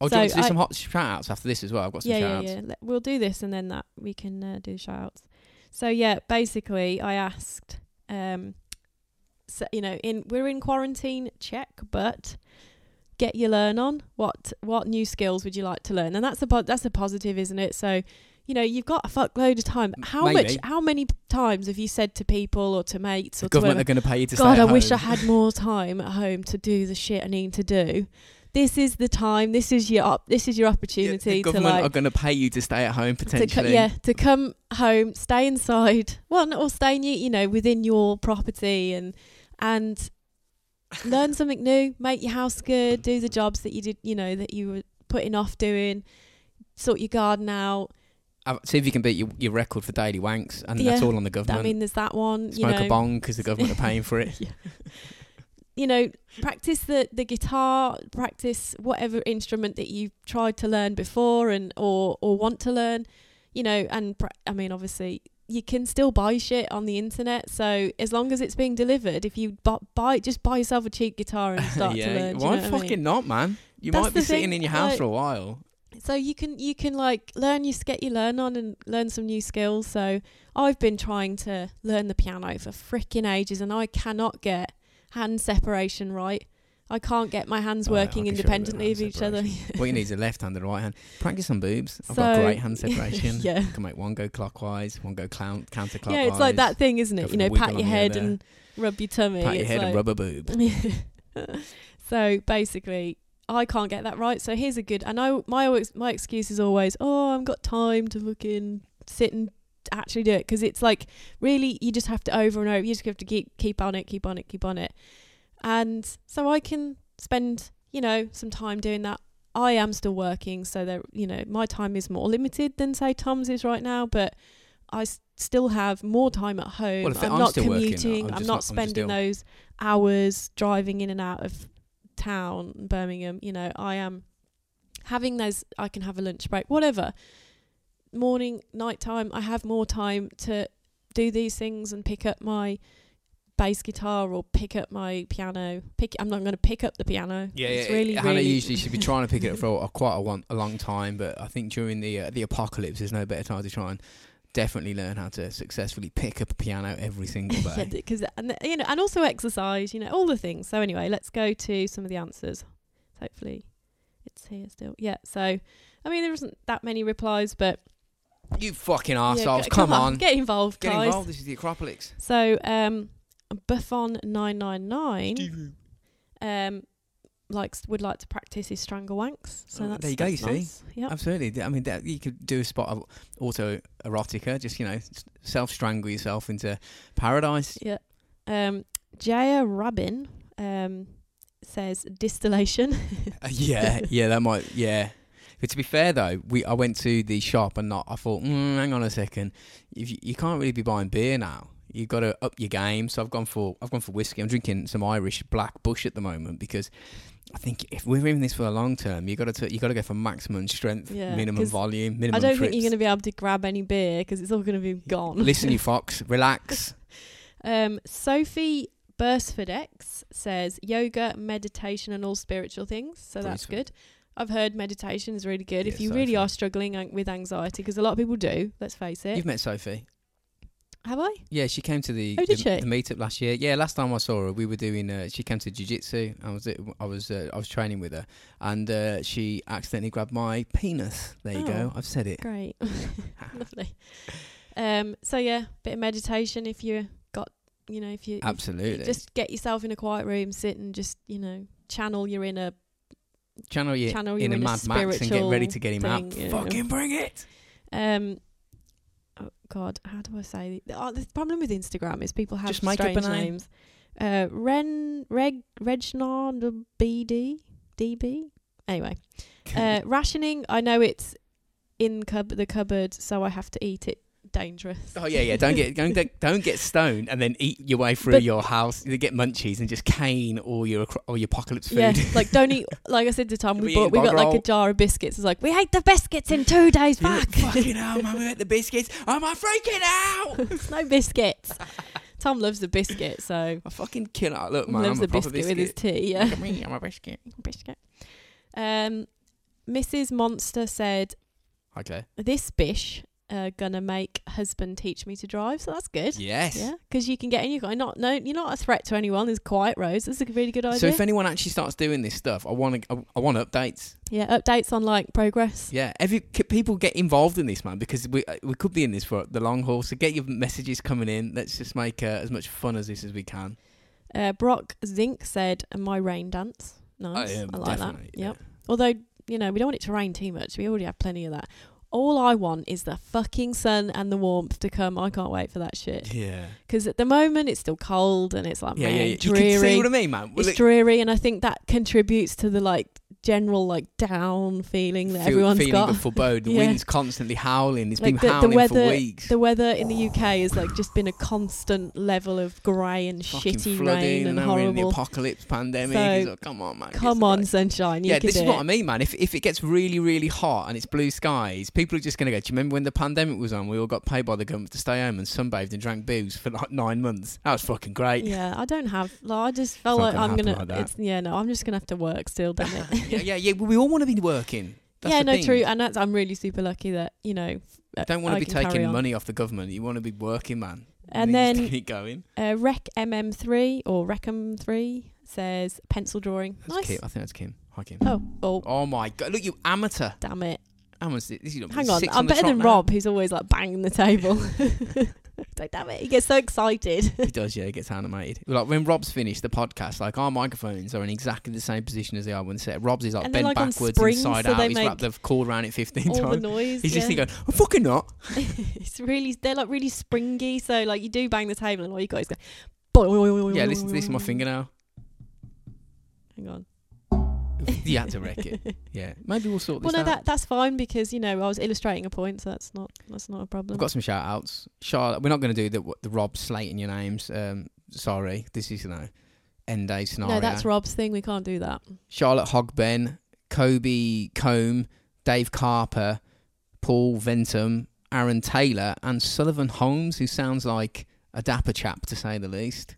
Speaker 1: Oh, do
Speaker 2: So
Speaker 1: you want to do
Speaker 2: I-
Speaker 1: some hot shout outs after this as well? I've got some
Speaker 2: Yeah,
Speaker 1: shout
Speaker 2: yeah,
Speaker 1: outs.
Speaker 2: yeah. Let- We'll do this and then that we can uh, do shout outs. So yeah, basically, I asked, um, so, you know, in we're in quarantine, check, but get your learn on. What what new skills would you like to learn? And that's a po- that's a positive, isn't it? So. You know, you've got a fuckload of time. How much? How many times have you said to people or to mates
Speaker 1: The
Speaker 2: or to
Speaker 1: government
Speaker 2: whoever,
Speaker 1: are going to pay you to
Speaker 2: God, I
Speaker 1: at
Speaker 2: wish I had more time at home to do the shit I need to do. This is the time. This is your op- this is your
Speaker 1: Yeah,
Speaker 2: opportunity
Speaker 1: the
Speaker 2: to
Speaker 1: government
Speaker 2: like
Speaker 1: are going to pay you to stay at home
Speaker 2: to co-
Speaker 1: potentially.
Speaker 2: yeah to come home, stay inside. Well, or stay in you you know within your property and and learn something new, make your house good, do the jobs that you did you know that you were putting off doing, sort your garden out.
Speaker 1: Uh, See if you can beat your, your record for daily wanks, and that's all on the government.
Speaker 2: I mean, there's that one. You
Speaker 1: Smoke
Speaker 2: know,
Speaker 1: a bong because the government are paying for it.
Speaker 2: Yeah. You know, practice the, the guitar, practice whatever instrument that you've tried to learn before and or or want to learn, you know, and pra- I mean obviously you can still buy shit on the internet. So as long as it's being delivered, if you bu- buy just buy yourself a cheap guitar and start
Speaker 1: yeah,
Speaker 2: to learn. do you
Speaker 1: why
Speaker 2: know what I
Speaker 1: fucking
Speaker 2: mean?
Speaker 1: not, man? You
Speaker 2: That's
Speaker 1: might be sitting
Speaker 2: thing,
Speaker 1: in your house
Speaker 2: like-
Speaker 1: for a while.
Speaker 2: So you can you can like learn you get your learn on and learn some new skills. So I've been trying to learn the piano for freaking ages, and I cannot get hand separation right. I can't get my hands
Speaker 1: Oh,
Speaker 2: working
Speaker 1: can show you a bit of
Speaker 2: independently of each other.
Speaker 1: what you need is a left hand and a right hand. Practice on boobs. I've got great hand separation.
Speaker 2: yeah.
Speaker 1: You can make one go clockwise, one go clown, counterclockwise.
Speaker 2: Yeah, it's like that thing, isn't it? You know, pat your head and rub your tummy.
Speaker 1: Pat your
Speaker 2: It's
Speaker 1: head and
Speaker 2: like-
Speaker 1: rub a boob.
Speaker 2: so basically, I can't get that right. So here's a good. And I my always, my excuse is always, oh, I've got time to fucking sit and actually do it because it's like really you just have to over and over. You just have to keep keep on it, keep on it, keep on it, and so I can spend you know some time doing that. I am still working, so that you know my time is more limited than say Tom's is right now, but I s- still have more time at home.
Speaker 1: Well,
Speaker 2: I'm,
Speaker 1: I'm
Speaker 2: not
Speaker 1: still working,
Speaker 2: commuting.
Speaker 1: I'm
Speaker 2: I'm, not spending those hours driving in and out of town, Birmingham. You know, I am having those. I can have a lunch break, whatever. Morning, night time. I have more time to do these things and pick up my bass guitar or pick up my piano. Pick. I'm not going to pick up the piano.
Speaker 1: Yeah,
Speaker 2: it's
Speaker 1: yeah.
Speaker 2: really,
Speaker 1: Hannah
Speaker 2: really
Speaker 1: usually should be trying to pick it up for a, quite a, one, a long time, but I think during the uh, the apocalypse, there's no better time to try and definitely learn how to successfully pick up a piano every single
Speaker 2: yeah,
Speaker 1: day.
Speaker 2: because and you know, and also exercise. You know, all the things. So anyway, let's go to some of the answers. Hopefully, it's here still. Yeah. So, I mean, there isn't that many replies, but
Speaker 1: you fucking
Speaker 2: yeah,
Speaker 1: arseholes,
Speaker 2: g-
Speaker 1: come, on.
Speaker 2: get involved,
Speaker 1: Get
Speaker 2: guys.
Speaker 1: involved. This is the Acropolis.
Speaker 2: So, um, Buffon nine nine nine um likes would like to practice his strangle wanks. So
Speaker 1: Oh,
Speaker 2: that's
Speaker 1: there you go,
Speaker 2: that's
Speaker 1: you see.
Speaker 2: nice. Yep.
Speaker 1: Absolutely. I mean, that, you could do a spot of auto erotica, just, you know, self strangle yourself into paradise.
Speaker 2: Yeah. Um, Jaya Rabin um says distillation.
Speaker 1: Uh, yeah, yeah, that might, yeah. But to be fair though, we I went to the shop and not. I thought, mm, hang on a second, if you, you can't really be buying beer now. You've got to up your game. So I've gone for I've gone for whiskey. I'm drinking some Irish Black Bush at the moment because I think if we're in this for the long term, you got to you got to go for maximum strength,
Speaker 2: Yeah,
Speaker 1: minimum volume, minimum.
Speaker 2: I don't
Speaker 1: trips.
Speaker 2: think you're going to be able to grab any beer because it's all going to be gone.
Speaker 1: Listen, you fox, relax.
Speaker 2: Um, Sophie Bursford X says yoga, meditation, and all spiritual things. So that's good. I've heard meditation is really good if
Speaker 1: Yeah,
Speaker 2: you really are struggling an- with anxiety, because a lot of people do. Let's face it.
Speaker 1: You've met Sophie.
Speaker 2: Have I?
Speaker 1: Yeah, she came to the
Speaker 2: Oh, did
Speaker 1: the,
Speaker 2: she?
Speaker 1: the meetup last year. Yeah, last time I saw her, we were doing. Uh, she came to jiu-jitsu. I was I was uh, I was training with her, and uh, she accidentally grabbed my penis. There you go.
Speaker 2: Oh.
Speaker 1: I've said it.
Speaker 2: Great, lovely. Um, so yeah, bit of meditation if you got, you know, if you if you
Speaker 1: Absolutely.
Speaker 2: just get yourself in a quiet room, sit and just, you know, channel your inner.
Speaker 1: Channel you
Speaker 2: channel
Speaker 1: in
Speaker 2: you
Speaker 1: a
Speaker 2: in
Speaker 1: Mad Max and get ready to get him out.
Speaker 2: thing, know.
Speaker 1: Fucking bring it.
Speaker 2: Um, oh God, how do I say? The, oh, the problem with Instagram is people have
Speaker 1: Just make up a
Speaker 2: strange
Speaker 1: name.
Speaker 2: names. Uh, Ren Reg Regnard BD DB. Anyway, uh, rationing. I know it's in cub- the cupboard, so I have to eat it. Dangerous.
Speaker 1: Oh yeah, yeah. Don't get don't get, don't get stoned and then eat your way through
Speaker 2: But-
Speaker 1: your house. You get munchies and just cane all your all your apocalypse food.
Speaker 2: Yeah, like don't eat. Like I said to Tom, we
Speaker 1: we
Speaker 2: bought we got
Speaker 1: bog
Speaker 2: like a jar of biscuits. It's like we ate the biscuits in two days back.
Speaker 1: Fucking hell, man! We ate the biscuits. Am I freaking out?
Speaker 2: It's no biscuits. Tom loves the biscuit, so
Speaker 1: I fucking kill it. Look, man,
Speaker 2: loves
Speaker 1: I'm
Speaker 2: the biscuit,
Speaker 1: biscuit.
Speaker 2: with his tea. Yeah.
Speaker 1: Look at me, I'm a biscuit.
Speaker 2: biscuit. Um, Mrs. Monster said,
Speaker 1: Okay.
Speaker 2: "This bish uh, gonna make husband teach me to drive." So that's good.
Speaker 1: Yes.
Speaker 2: Yeah, because you can get in your car. Not no, you're not a threat to anyone. There's quiet roads. That's a really good idea.
Speaker 1: So if anyone actually starts doing this stuff, I want to. I, I want updates.
Speaker 2: yeah, updates on like progress.
Speaker 1: Yeah, every c- people get involved in this, man, because we uh, we could be in this for the long haul. So get your messages coming in. Let's just make uh, as much fun as this as we can.
Speaker 2: Uh, Brock Zink said, "My rain dance." Nice.
Speaker 1: I, um,
Speaker 2: I like that. Yep. Although you know we don't want it to rain too much. We already have plenty of that. All I want is the fucking sun and the warmth to come. I can't wait for that shit.
Speaker 1: Yeah.
Speaker 2: Because at the moment it's still cold and it's like
Speaker 1: Yeah,
Speaker 2: man,
Speaker 1: yeah, yeah. You can see what I mean, man. Well,
Speaker 2: it's
Speaker 1: it-
Speaker 2: dreary, and I think that contributes to the like general like down feeling that
Speaker 1: feel-
Speaker 2: everyone's
Speaker 1: feeling
Speaker 2: got.
Speaker 1: forebode. The
Speaker 2: Yeah.
Speaker 1: wind's constantly howling. It's
Speaker 2: Like
Speaker 1: been
Speaker 2: the- the
Speaker 1: howling
Speaker 2: weather-
Speaker 1: for weeks.
Speaker 2: The weather in the UK has like just been a constant level of grey and
Speaker 1: Fucking
Speaker 2: shitty
Speaker 1: flooding,
Speaker 2: rain and
Speaker 1: now we're in the
Speaker 2: horrible.
Speaker 1: apocalypse pandemic.
Speaker 2: So,
Speaker 1: like, come on, man.
Speaker 2: Come on, sunshine. You
Speaker 1: Yeah, this is what
Speaker 2: it.
Speaker 1: I mean, man. If if it gets really, really hot and it's blue skies, people are just going to go. Do you remember when the pandemic was on? We all got paid by the government to stay home and sunbathed and drank booze for like nine months. That was fucking great.
Speaker 2: Yeah, I don't have. Like, I just felt
Speaker 1: not
Speaker 2: like I'm gonna.
Speaker 1: like
Speaker 2: it's yeah, no, I'm just gonna have to work still, damn it.
Speaker 1: yeah, yeah, yeah. We all want to be working. That's
Speaker 2: yeah, no,
Speaker 1: thing.
Speaker 2: true, and that's I'm really super lucky that you know. uh,
Speaker 1: Don't want to be taking
Speaker 2: on.
Speaker 1: money off the government. You want to be working, man.
Speaker 2: And then
Speaker 1: keep going.
Speaker 2: uh, Rec MM3 or Recum3 says pencil drawing.
Speaker 1: That's
Speaker 2: nice.
Speaker 1: Kim. I think that's Kim. Hi, Kim.
Speaker 2: Oh, oh,
Speaker 1: Oh my god! Look, you amateur.
Speaker 2: damn it!
Speaker 1: Amateur.
Speaker 2: Hang on, I'm better than
Speaker 1: now.
Speaker 2: Rob, who's always like banging the table. like, damn it, he gets so excited.
Speaker 1: He does, yeah. He gets animated. Like when Rob's finished the podcast, like our microphones are in exactly the same position as they are when set. Rob's is like
Speaker 2: And
Speaker 1: bent
Speaker 2: like,
Speaker 1: backwards,
Speaker 2: springs,
Speaker 1: inside
Speaker 2: so
Speaker 1: out. He's wrapped the cord around it fifteen
Speaker 2: All the
Speaker 1: times.
Speaker 2: noise.
Speaker 1: He's
Speaker 2: yeah.
Speaker 1: just going, I'm fucking not.
Speaker 2: it's really they're like really springy, so like you do bang the table and all you guys go. boing.
Speaker 1: Yeah, listen, to my finger now.
Speaker 2: Hang on.
Speaker 1: You had to wreck it. Yeah, maybe we'll sort
Speaker 2: Well,
Speaker 1: this
Speaker 2: no,
Speaker 1: out.
Speaker 2: that that's fine because you know I was illustrating a point, so that's not that's not a problem.
Speaker 1: We've got some shout outs. Charlotte, we're not going to do the the Rob slating your names. Um, sorry, this is you know end day scenario.
Speaker 2: no, that's Rob's thing. We can't do that.
Speaker 1: Charlotte Hogben, Kobe Combe, Dave Carper, Paul Ventum, Aaron Taylor, and Sullivan Holmes, who sounds like a dapper chap to say the least.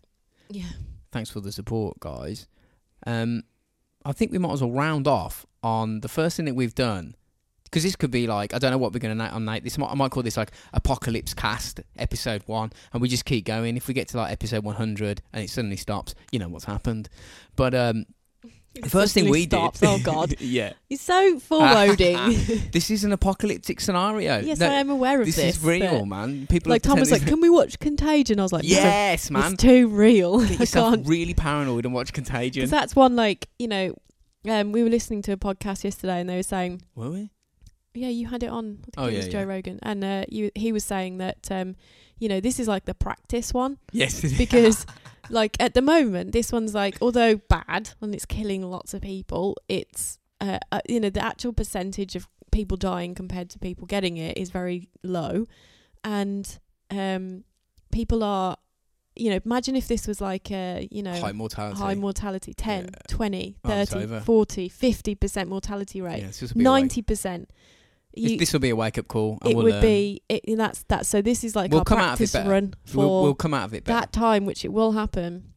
Speaker 2: Yeah.
Speaker 1: Thanks for the support, guys. Um, I think we might as well round off on the first thing that we've done. Because this could be like I don't know what we're going to on Nate. This might, I might call this like Apocalypse Cast episode one, and we just keep going. If we get to like episode one hundred and it suddenly stops, you know what's happened. But um, the first thing we
Speaker 2: stops.
Speaker 1: did,
Speaker 2: Oh God,
Speaker 1: yeah,
Speaker 2: he's so foreboding.
Speaker 1: this is an apocalyptic scenario.
Speaker 2: yes,
Speaker 1: No,
Speaker 2: I am aware of
Speaker 1: this,
Speaker 2: this.
Speaker 1: is real, man. People
Speaker 2: Like Tom was like, "Can we watch Contagion?" I was like, "No,
Speaker 1: yes, man.
Speaker 2: it's too real.
Speaker 1: Get
Speaker 2: I
Speaker 1: yourself
Speaker 2: can't."
Speaker 1: really paranoid and watch Contagion.
Speaker 2: Because that's one like you know, um, we were listening to a podcast yesterday and they were saying,
Speaker 1: Were we?
Speaker 2: yeah, you had it on. I think
Speaker 1: Oh,
Speaker 2: it
Speaker 1: yeah,
Speaker 2: was Joe
Speaker 1: yeah.
Speaker 2: Rogan, and uh, you he was saying that um, you know, this is like the practice one
Speaker 1: Yes,
Speaker 2: because like at the moment this one's like although bad and it's killing lots of people, it's uh, uh, you know the actual percentage of people dying compared to people getting it is very low, and um, people are. You know, imagine if this was like a, you know,
Speaker 1: high mortality.
Speaker 2: high mortality 10
Speaker 1: Yeah.
Speaker 2: 20
Speaker 1: Oh,
Speaker 2: 30
Speaker 1: over.
Speaker 2: 40 50% mortality rate
Speaker 1: Yeah, it's just a bit like-
Speaker 2: 90%
Speaker 1: This-
Speaker 2: you,
Speaker 1: this will be a wake up call. And
Speaker 2: it
Speaker 1: we'll,
Speaker 2: would
Speaker 1: um,
Speaker 2: be it, that's that so this is like
Speaker 1: We'll
Speaker 2: our
Speaker 1: come out of it
Speaker 2: practice
Speaker 1: better.
Speaker 2: run for
Speaker 1: We'll, we'll come out of it better.
Speaker 2: that time which it will happen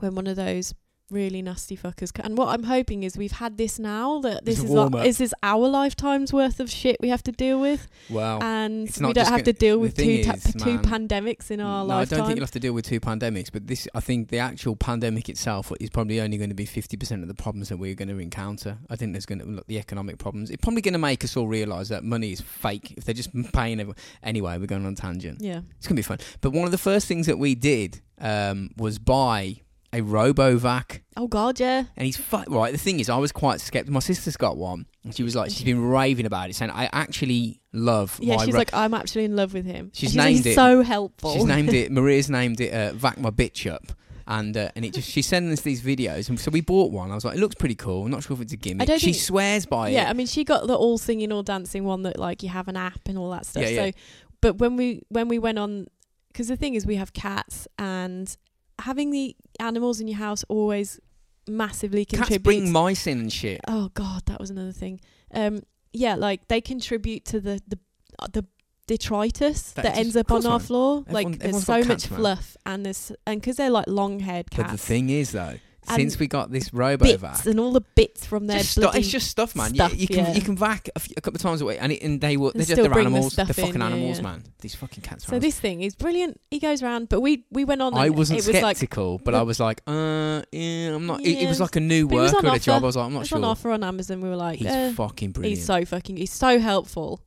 Speaker 2: when one of those really nasty fuckers. And what I'm hoping is we've had this now that this
Speaker 1: It's
Speaker 2: is our, is this our lifetime's worth of shit we have to deal with,
Speaker 1: Well,
Speaker 2: and we don't have to deal with two ta-
Speaker 1: is,
Speaker 2: two pandemics in our
Speaker 1: no, I don't think you'll have to deal with two pandemics, but this, I think, the actual pandemic itself is probably only going to be fifty percent of the problems that we're going to encounter. I think there's going to look the economic problems. It's probably going to make us all realise that money is fake. If they're just paying everyone anyway, we're going on tangent.
Speaker 2: yeah,
Speaker 1: It's going to be fun. But one of the first things that we did um, was buy a RoboVac.
Speaker 2: oh god, yeah,
Speaker 1: And he's fu- right. The thing is, I was quite skeptical. My sister's got one, and she was like, she's been raving about it, saying, "I actually love
Speaker 2: yeah.
Speaker 1: my
Speaker 2: she's
Speaker 1: ro-
Speaker 2: like, I'm actually in love with him.
Speaker 1: She's
Speaker 2: like,
Speaker 1: named
Speaker 2: he's
Speaker 1: it-
Speaker 2: so helpful.
Speaker 1: She's named it. Maria's named it uh, "Vac My Bitch Up," and uh, and it just she's sending us these videos, and so we bought one. I was like, it looks pretty cool. I'm not sure if it's a gimmick.
Speaker 2: don't
Speaker 1: she
Speaker 2: think-
Speaker 1: swears by it.
Speaker 2: yeah, I mean, she got the all singing, all dancing one that like you have an app and all that stuff.
Speaker 1: Yeah, yeah.
Speaker 2: So, but when we when we went on, because the thing is, we have cats, and having the animals in your house always massively
Speaker 1: Cats
Speaker 2: contributes.
Speaker 1: bring mice in and shit.
Speaker 2: oh god, that was another thing. Um, yeah, like they contribute to the the uh, the detritus
Speaker 1: That
Speaker 2: that, ends up on our
Speaker 1: man.
Speaker 2: floor.
Speaker 1: Everyone-
Speaker 2: like there's so
Speaker 1: cats,
Speaker 2: much fluff, and there's and because they're like long haired cats.
Speaker 1: But the thing is, though, since we got this
Speaker 2: bits
Speaker 1: RoboVac,
Speaker 2: and all the bits from their
Speaker 1: just stu- it's just stuff, man. You-
Speaker 2: stuff,
Speaker 1: you, can
Speaker 2: yeah.
Speaker 1: you can vac a, few, a couple of times a week, and, it, and they will.
Speaker 2: And
Speaker 1: They're just they're
Speaker 2: bring the
Speaker 1: animals. They're
Speaker 2: stuff in,
Speaker 1: fucking
Speaker 2: yeah,
Speaker 1: animals,
Speaker 2: yeah.
Speaker 1: man. These fucking cats. Are
Speaker 2: So this thing is brilliant. He goes around, but we we went on.
Speaker 1: I wasn't
Speaker 2: it was like
Speaker 1: skeptical, but I was like, uh, yeah, I'm not. It, it was like a new
Speaker 2: but it was
Speaker 1: worker
Speaker 2: on
Speaker 1: at a job. I was like, I'm
Speaker 2: it
Speaker 1: not
Speaker 2: was
Speaker 1: sure.
Speaker 2: on offer on Amazon. We were like,
Speaker 1: He's
Speaker 2: uh,
Speaker 1: fucking brilliant.
Speaker 2: he's so fucking, he's so helpful.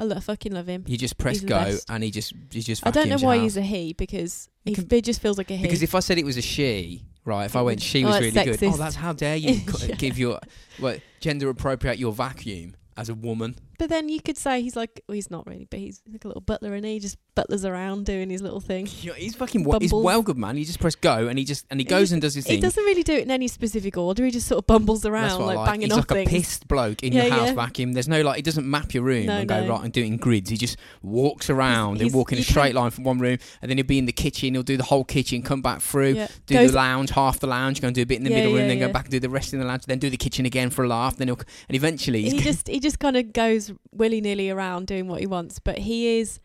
Speaker 2: I lo- fucking love him.
Speaker 1: You just press go, and he just he just.
Speaker 2: I don't know why he's a he because he, it just feels like a he.
Speaker 1: Because if I said it was a she, right? If I went, she
Speaker 2: oh,
Speaker 1: was
Speaker 2: that's
Speaker 1: really good. Oh, that's how dare you
Speaker 2: Yeah.
Speaker 1: give your what gender appropriate your vacuum as a woman?
Speaker 2: But then you could say he's like, well, he's not really, but he's like a little butler, and he just butlers around doing his little thing.
Speaker 1: Know, he's fucking. wa- He's well good, man. You just press go, and he just and he
Speaker 2: He
Speaker 1: goes
Speaker 2: just-
Speaker 1: and does his
Speaker 2: He
Speaker 1: thing.
Speaker 2: He doesn't really do it in any specific order. He just sort of bumbles around like,
Speaker 1: like.
Speaker 2: banging
Speaker 1: He's
Speaker 2: off
Speaker 1: like a pissed bloke in
Speaker 2: Yeah,
Speaker 1: your house
Speaker 2: yeah.
Speaker 1: vacuum. There's no like he doesn't map your room
Speaker 2: No,
Speaker 1: and go
Speaker 2: no.
Speaker 1: right and do it in grids. He just walks around and
Speaker 2: he's-
Speaker 1: walk in a straight line from one room, and then he'll be in the kitchen. He'll do the whole kitchen, come back through,
Speaker 2: Yeah.
Speaker 1: do
Speaker 2: Goes-
Speaker 1: the lounge, half the lounge, go and do a bit in the
Speaker 2: Yeah,
Speaker 1: middle room,
Speaker 2: yeah,
Speaker 1: then go back and do the rest in the lounge, then do the kitchen again for a laugh. Then he'll and eventually he's
Speaker 2: he just he just kind of goes willy nilly around doing what he wants, but he is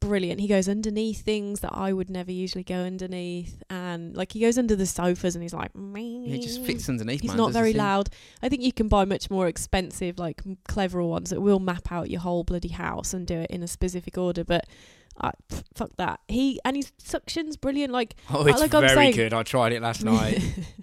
Speaker 2: brilliant. He goes underneath things that I would never usually go underneath, and like he goes under the sofas and he's like,
Speaker 1: he just fits underneath.
Speaker 2: He's
Speaker 1: man,
Speaker 2: not very loud. I think you can buy much more expensive, like cleverer ones that will map out your whole bloody house and do it in a specific order. But uh, pff, fuck that. He and his suction's brilliant. Like
Speaker 1: Oh, it's
Speaker 2: like I'm
Speaker 1: very
Speaker 2: saying-
Speaker 1: good. I tried it last night.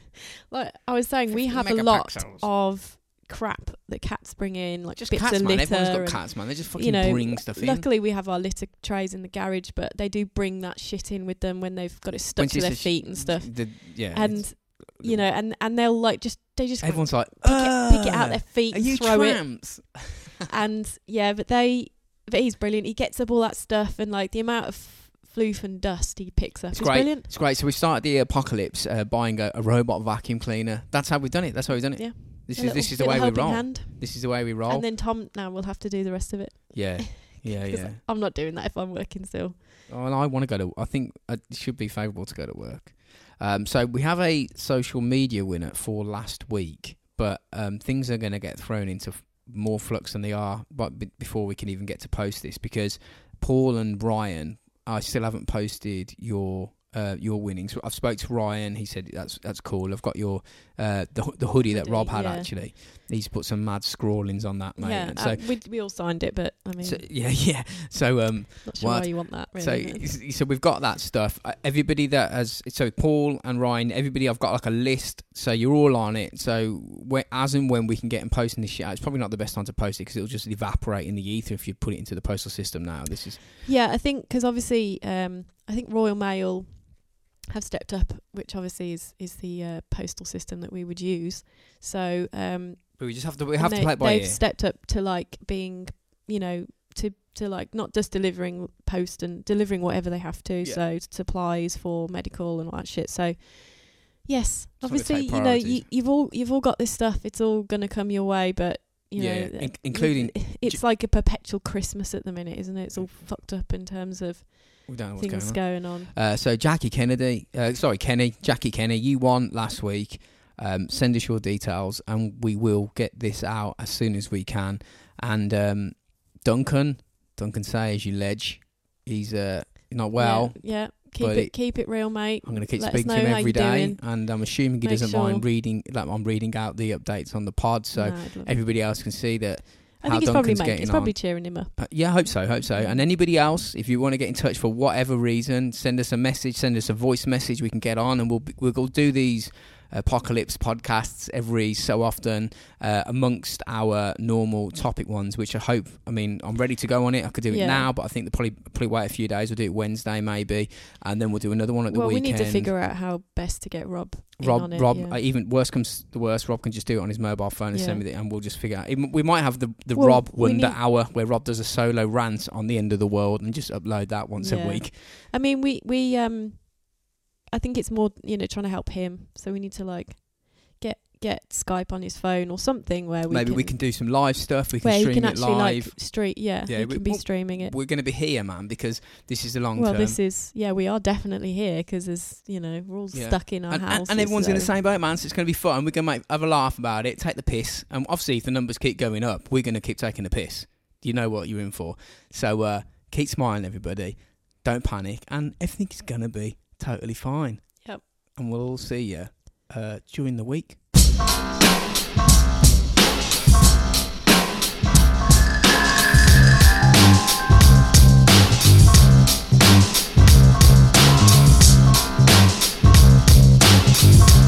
Speaker 2: like I was saying, we have a lot of crap that cats bring in, like
Speaker 1: Just
Speaker 2: bits
Speaker 1: cats,
Speaker 2: of
Speaker 1: man.
Speaker 2: litter.
Speaker 1: Everyone's got
Speaker 2: and-
Speaker 1: cats, man. They just fucking
Speaker 2: you know,
Speaker 1: bring stuff in.
Speaker 2: Luckily, we have our litter trays in the garage, but they do bring that shit in with them when they've got it stuck
Speaker 1: When
Speaker 2: to their feet and stuff.
Speaker 1: The- yeah,
Speaker 2: And you know, and and they'll like just they just
Speaker 1: everyone's like,
Speaker 2: it, pick it out their feet,
Speaker 1: Are you
Speaker 2: throw it,
Speaker 1: tramps?
Speaker 2: and yeah, but they, but he's brilliant. He gets up all that stuff, and like the amount of floof and dust he picks up
Speaker 1: It's
Speaker 2: is
Speaker 1: great.
Speaker 2: brilliant.
Speaker 1: It's great. So we started the apocalypse uh, buying a, a robot vacuum cleaner. That's how we've done it. That's how we've done it.
Speaker 2: Yeah.
Speaker 1: This
Speaker 2: A
Speaker 1: is
Speaker 2: little-
Speaker 1: this is the way we roll.
Speaker 2: hand.
Speaker 1: This is the way we roll.
Speaker 2: And then Tom now will have to do the rest of it.
Speaker 1: yeah, Yeah, yeah.
Speaker 2: I'm not doing that if I'm working still.
Speaker 1: Oh, and I want to go to. I think uh, it should be favourable to go to work. Um, so we have a social media winner for last week, but um, things are going to get thrown into f- more flux than they are. But b- before we can even get to post this, because Paul and Ryan, I still haven't posted your. Uh, your winnings. I've spoke to Ryan. He said that's that's cool. I've got your uh, the the hoodie that Rob had
Speaker 2: yeah.
Speaker 1: actually. He's put some mad scrawlings on that, mate.
Speaker 2: yeah,
Speaker 1: so,
Speaker 2: uh, we we all signed it, but I mean,
Speaker 1: so yeah, yeah. So um,
Speaker 2: not sure
Speaker 1: what?
Speaker 2: why you want that.
Speaker 1: so,
Speaker 2: Really, but-
Speaker 1: s- so we've got that stuff. Uh, everybody that has, so Paul and Ryan, everybody, I've got like a list. So you're all on it. So as and when we can get and posting this shit out, it's probably not the best time to post it because it'll just evaporate in the ether if you put it into the postal system now. This is
Speaker 2: Yeah, I think because obviously, um, I think Royal Mail have stepped up, which obviously is is the uh, postal system that we would use. So um,
Speaker 1: but we just have to we have to play it by
Speaker 2: they've
Speaker 1: ear.
Speaker 2: stepped up to like being, you know, to to like not just delivering post and delivering whatever they have to.
Speaker 1: Yeah.
Speaker 2: So supplies for medical and all that shit. So yes, obviously, you know, you, you've all you've all got this stuff. It's all gonna come your way, but. You
Speaker 1: Yeah,
Speaker 2: know,
Speaker 1: in- including-
Speaker 2: it's like a perpetual Christmas at the minute, isn't it? It's all fucked up in terms of
Speaker 1: we don't know what's
Speaker 2: things
Speaker 1: going on.
Speaker 2: going on.
Speaker 1: Uh, so Jackie Kennedy, uh, sorry Kenny, Jackie Kenny, you won last week. Um, send us your details, and we will get this out as soon as we can. And um, Duncan, Duncan Sayers, you ledge, he's uh, not well.
Speaker 2: Yeah, yeah. Keep
Speaker 1: but
Speaker 2: it keep it real, mate.
Speaker 1: I'm going to keep
Speaker 2: Let
Speaker 1: speaking to him every day,
Speaker 2: doing.
Speaker 1: and I'm assuming he
Speaker 2: Make
Speaker 1: doesn't mind reading. Like I'm reading out the updates on the pod, so
Speaker 2: No, it.
Speaker 1: everybody else can see that.
Speaker 2: I think it's probably
Speaker 1: Duncan's getting
Speaker 2: it's probably
Speaker 1: on.
Speaker 2: cheering him up.
Speaker 1: Uh, yeah, I hope so. Hope so. And anybody else, if you want to get in touch for whatever reason, send us a message. Send us a voice message. We can get on, and we'll we'll do these apocalypse podcasts every so often uh, amongst our normal topic ones. Which I hope. I mean, I'm ready to go on it. I could do it
Speaker 2: Yeah.
Speaker 1: now, but I think they'll probably probably wait a few days. We'll do it Wednesday maybe, and then we'll do another one at the
Speaker 2: Well, we need to figure out how best to get Rob.
Speaker 1: Rob,
Speaker 2: it,
Speaker 1: Rob,
Speaker 2: yeah.
Speaker 1: uh, even worst comes the worst, Rob can just do it on his mobile phone and send me it, and we'll just figure out. Even- We might have the the
Speaker 2: Well,
Speaker 1: Rob Wonder Hour where Rob does a solo rant on the end of the world and just upload that once
Speaker 2: Yeah.
Speaker 1: a week.
Speaker 2: I mean, we we um, I think it's more you know trying to help him. So we need to like get Skype on his phone or something where we
Speaker 1: Maybe
Speaker 2: can,
Speaker 1: we can do some live stuff. We can stream
Speaker 2: can
Speaker 1: it
Speaker 2: actually
Speaker 1: live.
Speaker 2: like stream. Yeah,
Speaker 1: Yeah,
Speaker 2: he
Speaker 1: we-
Speaker 2: can be
Speaker 1: well,
Speaker 2: streaming it.
Speaker 1: We're going to be here, man, because this is the long
Speaker 2: Well,
Speaker 1: term.
Speaker 2: this is yeah, we are definitely here because there's you know we're all
Speaker 1: Yeah.
Speaker 2: stuck in our
Speaker 1: and, and,
Speaker 2: houses.
Speaker 1: and everyone's in the
Speaker 2: so-
Speaker 1: same boat, man. So it's going to be fun. We're going to make have a laugh about it, take the piss, and obviously, if the numbers keep going up, we're going to keep taking the piss. You know what you're in for. So uh, keep smiling, everybody. Don't panic, and everything is going to be totally fine.
Speaker 2: Yep.
Speaker 1: And we'll all see you uh, during the week. Thank